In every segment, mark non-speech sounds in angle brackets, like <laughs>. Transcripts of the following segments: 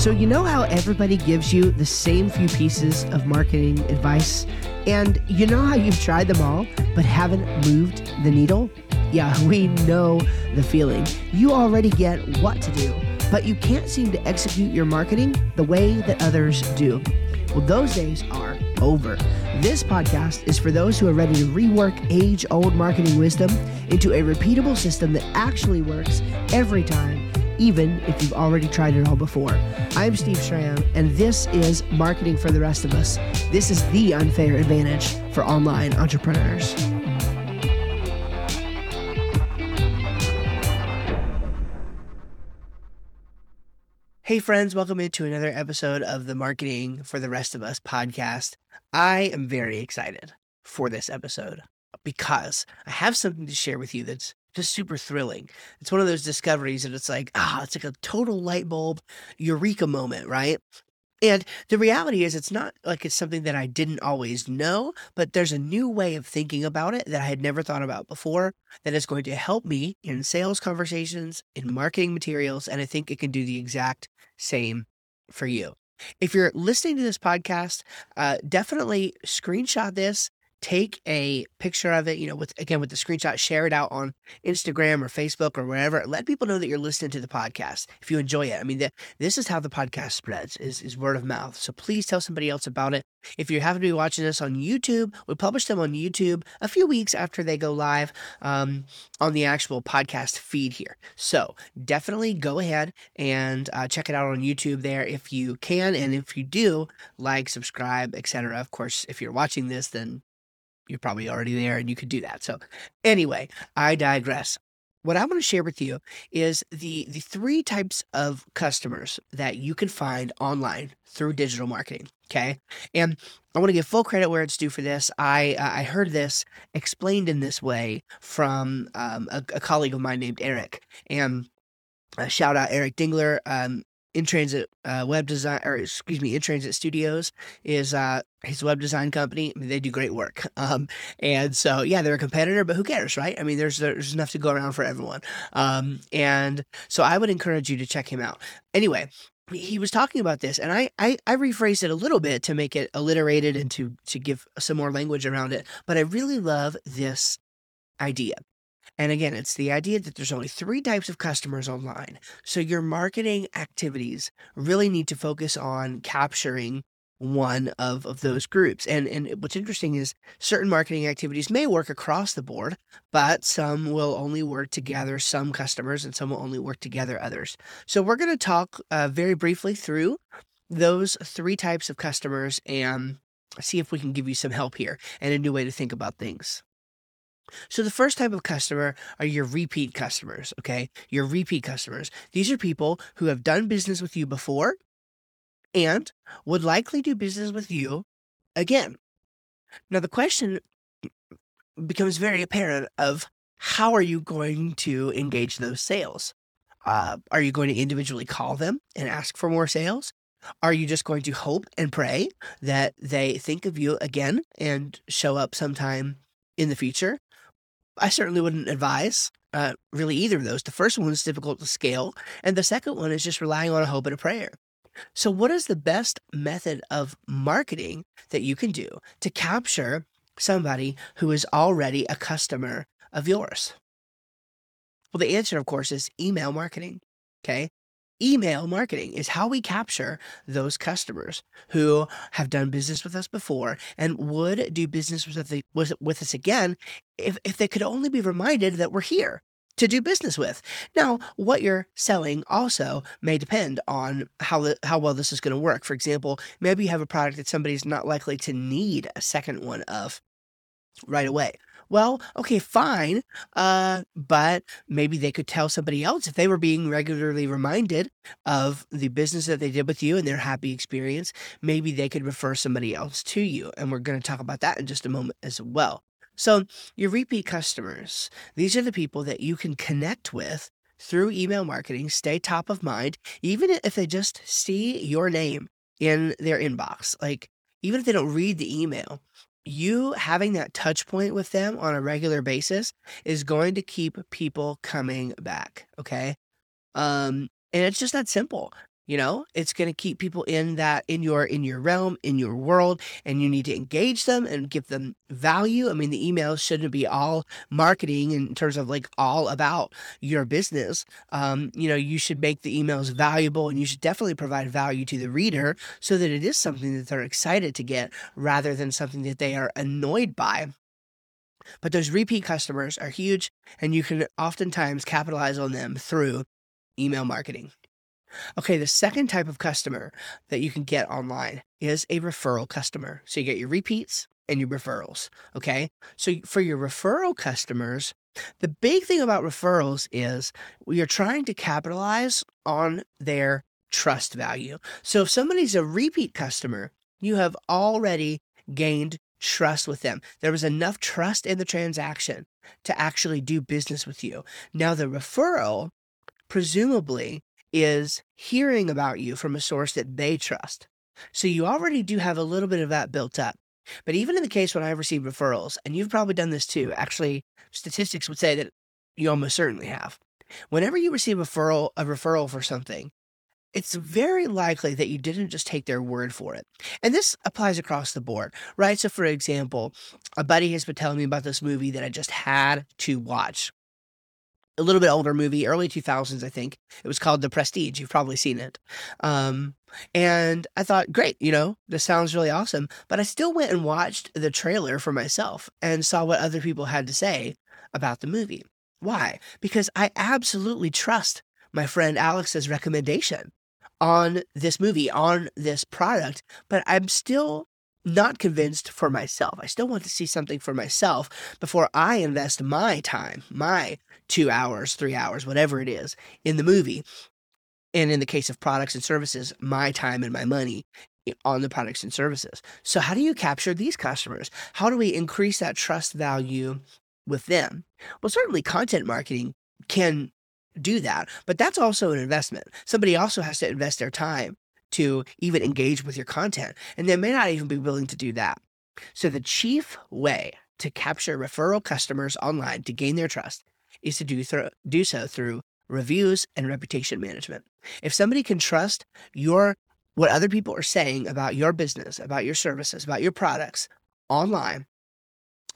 So, you know how everybody gives you the same few pieces of marketing advice? And you know how you've tried them all, but haven't moved the needle? Yeah, <laughs> we know the feeling. You already get what to do, but you can't seem to execute your marketing the way that others do. Well, those days are over. This podcast is for those who are ready to rework age old marketing wisdom into a repeatable system that actually works every time even if you've already tried it all before. I'm Steve Schramm, and this is Marketing for the Rest of Us. This is the unfair advantage for online entrepreneurs. Hey, friends, welcome into another episode of the Marketing for the Rest of Us podcast. I am very excited for this episode because I have something to share with you that's just super thrilling. It's one of those discoveries that it's like, ah, it's like a total light bulb eureka moment, right? And the reality is, it's not like it's something that I didn't always know, but there's a new way of thinking about it that I had never thought about before that is going to help me in sales conversations, in marketing materials, and I think it can do the exact same for you. If you're listening to this podcast, uh, definitely screenshot this take a picture of it, you know, with again with the screenshot, share it out on Instagram or Facebook or wherever. Let people know that you're listening to the podcast if you enjoy it. I mean, the, this is how the podcast spreads is, is word of mouth. So please tell somebody else about it. If you happen to be watching this on YouTube, we publish them on YouTube a few weeks after they go live um, on the actual podcast feed here. So definitely go ahead and uh, check it out on YouTube there if you can, and if you do, like, subscribe, etc. Of course, if you're watching this, then you're probably already there and you could do that. So, anyway, I digress. What I want to share with you is the the three types of customers that you can find online through digital marketing. Okay, and I want to give full credit where it's due for this. I uh, I heard this explained in this way from um, a, a, colleague of mine named Eric, and uh, shout out Eric Dingler. Um, in transit uh, web design or excuse me InTransit Studios is uh his web design company. I mean, they do great work. <laughs> Um and so yeah they're a competitor but who cares right? I mean there's there's enough to go around for everyone. Um and so i would encourage you to check him out. Anyway he was talking about this and I, I i rephrased it a little bit to make it alliterated and to to give some more language around it but i really love this idea and again, it's the idea that there's only three types of customers online. So your marketing activities really need to focus on capturing one of, of those groups. And and what's interesting is certain marketing activities may work across the board, but some will only work to gather some customers and some will only work to gather others. So we're going to talk uh, very briefly through those three types of customers and see if we can give you some help here and a new way to think about things. So the first type of customer are your repeat customers, okay? Your repeat customers. These are people who have done business with you before and would likely do business with you again. Now the question becomes very apparent of how are you going to engage those sales? Uh, are you going to individually call them and ask for more sales? Are you just going to hope and pray that they think of you again and show up sometime in the future? I certainly wouldn't advise uh, really either of those. The first one is difficult to scale, and the second one is just relying on a hope and a prayer. So, what is the best method of marketing that you can do to capture somebody who is already a customer of yours? Well, the answer, of course, is email marketing. Okay email marketing is how we capture those customers who have done business with us before and would do business with, with, with us again if, if they could only be reminded that we're here to do business with. Now, what you're selling also may depend on how the, how well this is going to work. For example, maybe you have a product that somebody's not likely to need a second one of right away. Well, okay, fine. Uh, but maybe they could tell somebody else if they were being regularly reminded of the business that they did with you and their happy experience. Maybe they could refer somebody else to you. And we're going to talk about that in just a moment as well. So, your repeat customers, these are the people that you can connect with through email marketing, stay top of mind, even if they just see your name in their inbox. Like, even if they don't read the email, you having that touch point with them on a regular basis is going to keep people coming back. Okay. Um, and it's just that simple. You know it's going to keep people in that in your in your realm in your world and you need to engage them and give them value. I mean the emails shouldn't be all marketing in terms of like all about your business. Um, you know you should make the emails valuable and you should definitely provide value to the reader so that it is something that they're excited to get rather than something that they are annoyed by. But those repeat customers are huge and you can oftentimes capitalize on them through email marketing Okay, the second type of customer that you can get online is a referral customer. So you get your repeats and your referrals. Okay, so for your referral customers, the big thing about referrals is are trying to capitalize on their trust value. So if somebody's a repeat customer, you have already gained trust with them. There was enough trust in the transaction to actually do business with you. Now, the referral, presumably, is hearing about you from a source that they trust. So you already do have a little bit of that built up. But even in the case when I receive referrals, and you've probably done this too, actually, statistics would say that you almost certainly have. Whenever you receive a referral, a referral for something, it's very likely that you didn't just take their word for it. And this applies across the board, right? So, for example, a buddy has been telling me about this movie that I just had to watch a little bit older movie, early 2000s, I think. It was called The Prestige. You've probably seen it. Um, and I thought, great, you know, this sounds really awesome. But I still went and watched the trailer for myself and saw what other people had to say about the movie. Why? Because I absolutely trust my friend Alex's recommendation on this movie, on this product, but I'm still not convinced for myself. I still want to see something for myself before I invest my time, my two hours, three hours, whatever it is, in the movie. And in the case of products and services, my time and my money on the products and services. So, how do you capture these customers? How do we increase that trust value with them? Well, certainly content marketing can do that, but that's also an investment. Somebody also has to invest their time to even engage with your content. And they may not even be willing to do that. So, the chief way to capture referral customers online to gain their trust is to do, th- do so through reviews and reputation management. If somebody can trust your what other people are saying about your business, about your services, about your products online,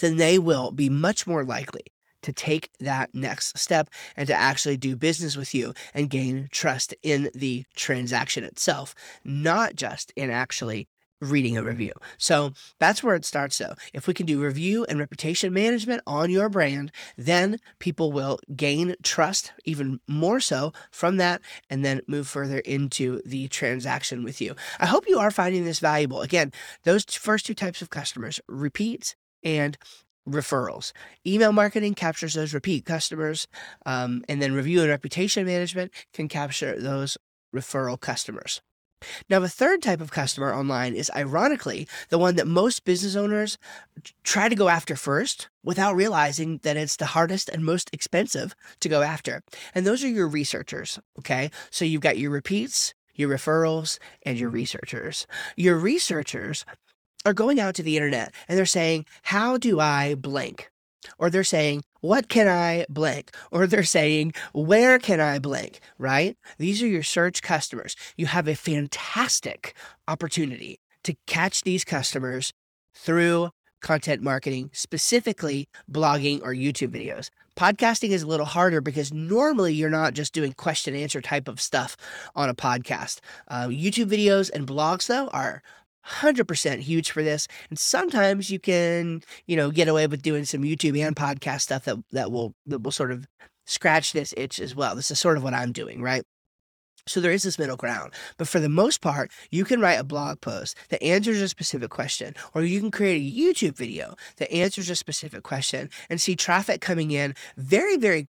then they will be much more likely to take that next step and to actually do business with you and gain trust in the transaction itself, not just in actually reading a review. So that's where it starts though. If we can do review and reputation management on your brand, then people will gain trust even more so from that and then move further into the transaction with you. I hope you are finding this valuable. Again, those first two types of customers, repeats and referrals. Email marketing captures those repeat customers, um, and then review and reputation management can capture those referral customers. Now, the third type of customer online is ironically the one that most business owners try to go after first without realizing that it's the hardest and most expensive to go after. And those are your researchers. Okay. So you've got your repeats, your referrals, and your researchers. Your researchers are going out to the internet and they're saying, How do I blank? Or they're saying, What can I blank? Or they're saying, Where can I blank? Right? These are your search customers. You have a fantastic opportunity to catch these customers through content marketing, specifically blogging or YouTube videos. Podcasting is a little harder because normally you're not just doing question answer type of stuff on a podcast. Uh, YouTube videos and blogs, though, are 100% huge for this. And sometimes you can, you know, get away with doing some YouTube and podcast stuff that, that will, that will sort of scratch this itch as well. This is sort of what I'm doing, right? So there is this middle ground. But for the most part, you can write a blog post that answers a specific question, or you can create a YouTube video that answers a specific question and see traffic coming in very, very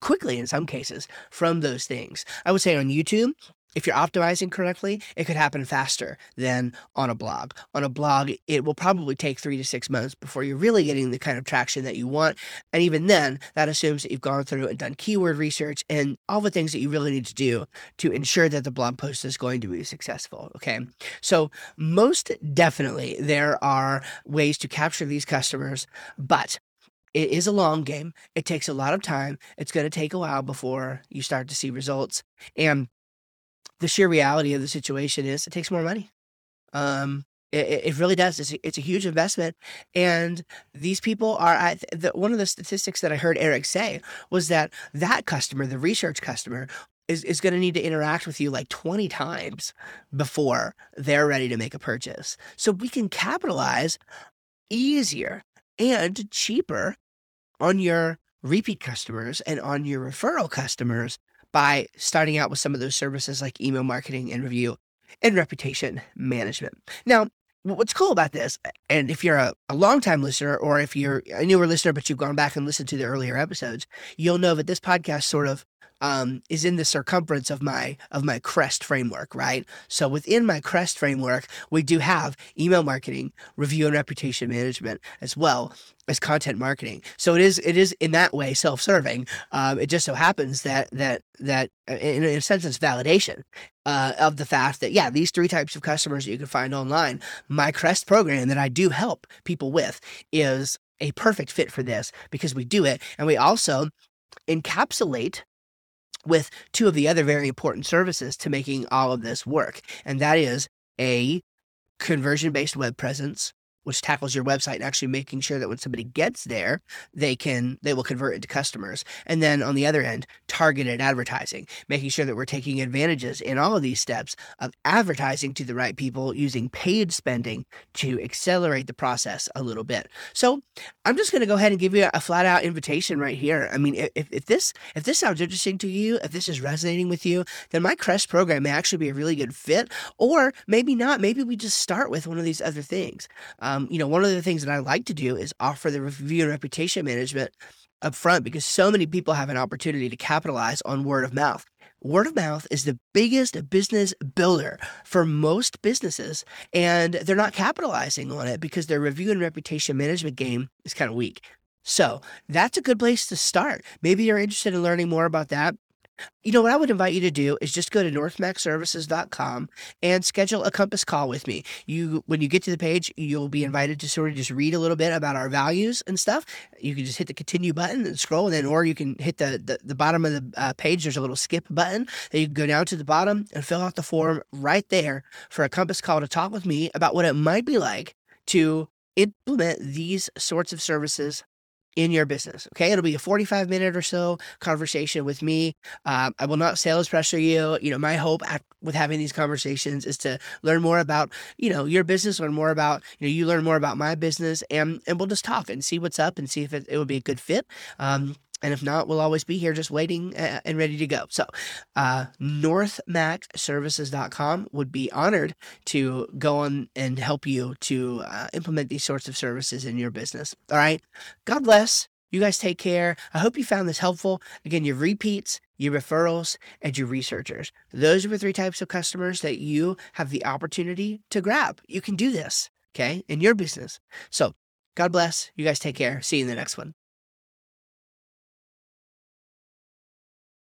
quickly in some cases from those things. I would say on YouTube, if you're optimizing correctly, it could happen faster than on a blog. On a blog, it will probably take three to six months before you're really getting the kind of traction that you want. And even then, that assumes that you've gone through and done keyword research and all the things that you really need to do to ensure that the blog post is going to be successful. Okay. So, most definitely, there are ways to capture these customers, but it is a long game. It takes a lot of time. It's going to take a while before you start to see results. And the sheer reality of the situation is it takes more money. Um, it, it really does. It's a, it's a huge investment, and these people are. At the, one of the statistics that I heard Eric say was that that customer, the research customer, is, is going to need to interact with you like 20 times before they're ready to make a purchase. So we can capitalize easier and cheaper on your repeat customers and on your referral customers by starting out with some of those services like email marketing and review and reputation management. Now, what's cool about this, and if you're a, a longtime listener or if you're a newer listener, but you've gone back and listened to the earlier episodes, you'll know that this podcast sort of um, is in the circumference of my of my crest framework right? So within my crest framework we do have email marketing review and reputation management as well as content marketing. So it is it is in that way self-serving. Um, it just so happens that that that uh, in a sense it's validation uh, of the fact that yeah these three types of customers that you can find online my crest program that i do help people with is a perfect fit for this because we do it. And we also encapsulate with two of the other very important services to making all of this work. And that is a conversion based web presence which tackles your website and actually making sure that when somebody gets there, they can they will convert into customers. And then on the other end, targeted advertising, making sure that we're taking advantages in all of these steps of advertising to the right people using paid spending to accelerate the process a little bit. So I'm just going to go ahead and give you a flat out invitation right here. I mean, if, if this if this sounds interesting to you, if this is resonating with you, then my Crest program may actually be a really good fit, or maybe not. Maybe we just start with one of these other things. Um, um, you know, one of the things that I like to do is offer the review and reputation management up front because so many people have an opportunity to capitalize on word of mouth. Word of mouth is the biggest business builder for most businesses, and they're not capitalizing on it because their review and reputation management game is kind of weak. So that's a good place to start. Maybe you're interested in learning more about that. You know what I would invite you to do is just go to northmaxservices.com and schedule a compass call with me. You when you get to the page, you'll be invited to sort of just read a little bit about our values and stuff. You can just hit the continue button and scroll, and then or you can hit the the, the bottom of the uh, page. There's a little skip button. Then you can go down to the bottom and fill out the form right there for a compass call to talk with me about what it might be like to implement these sorts of services in your business. Okay. It'll be a 45 minute or so conversation with me. Um, I will not sales pressure you. You know, my hope with having these conversations is to learn more about, you know, your business, learn more about, you know, you learn more about my business and, and we'll just talk and see what's up and see if it, it would be a good fit. Um, and if not, we'll always be here just waiting uh, and ready to go. So, uh, northmaxservices.com would be honored to go on and help you to uh, implement these sorts of services in your business. All right. God bless. You guys take care. I hope you found this helpful. Again, your repeats, your referrals, and your researchers. Those are the three types of customers that you have the opportunity to grab. You can do this, okay, in your business. So, God bless. You guys take care. See you in the next one.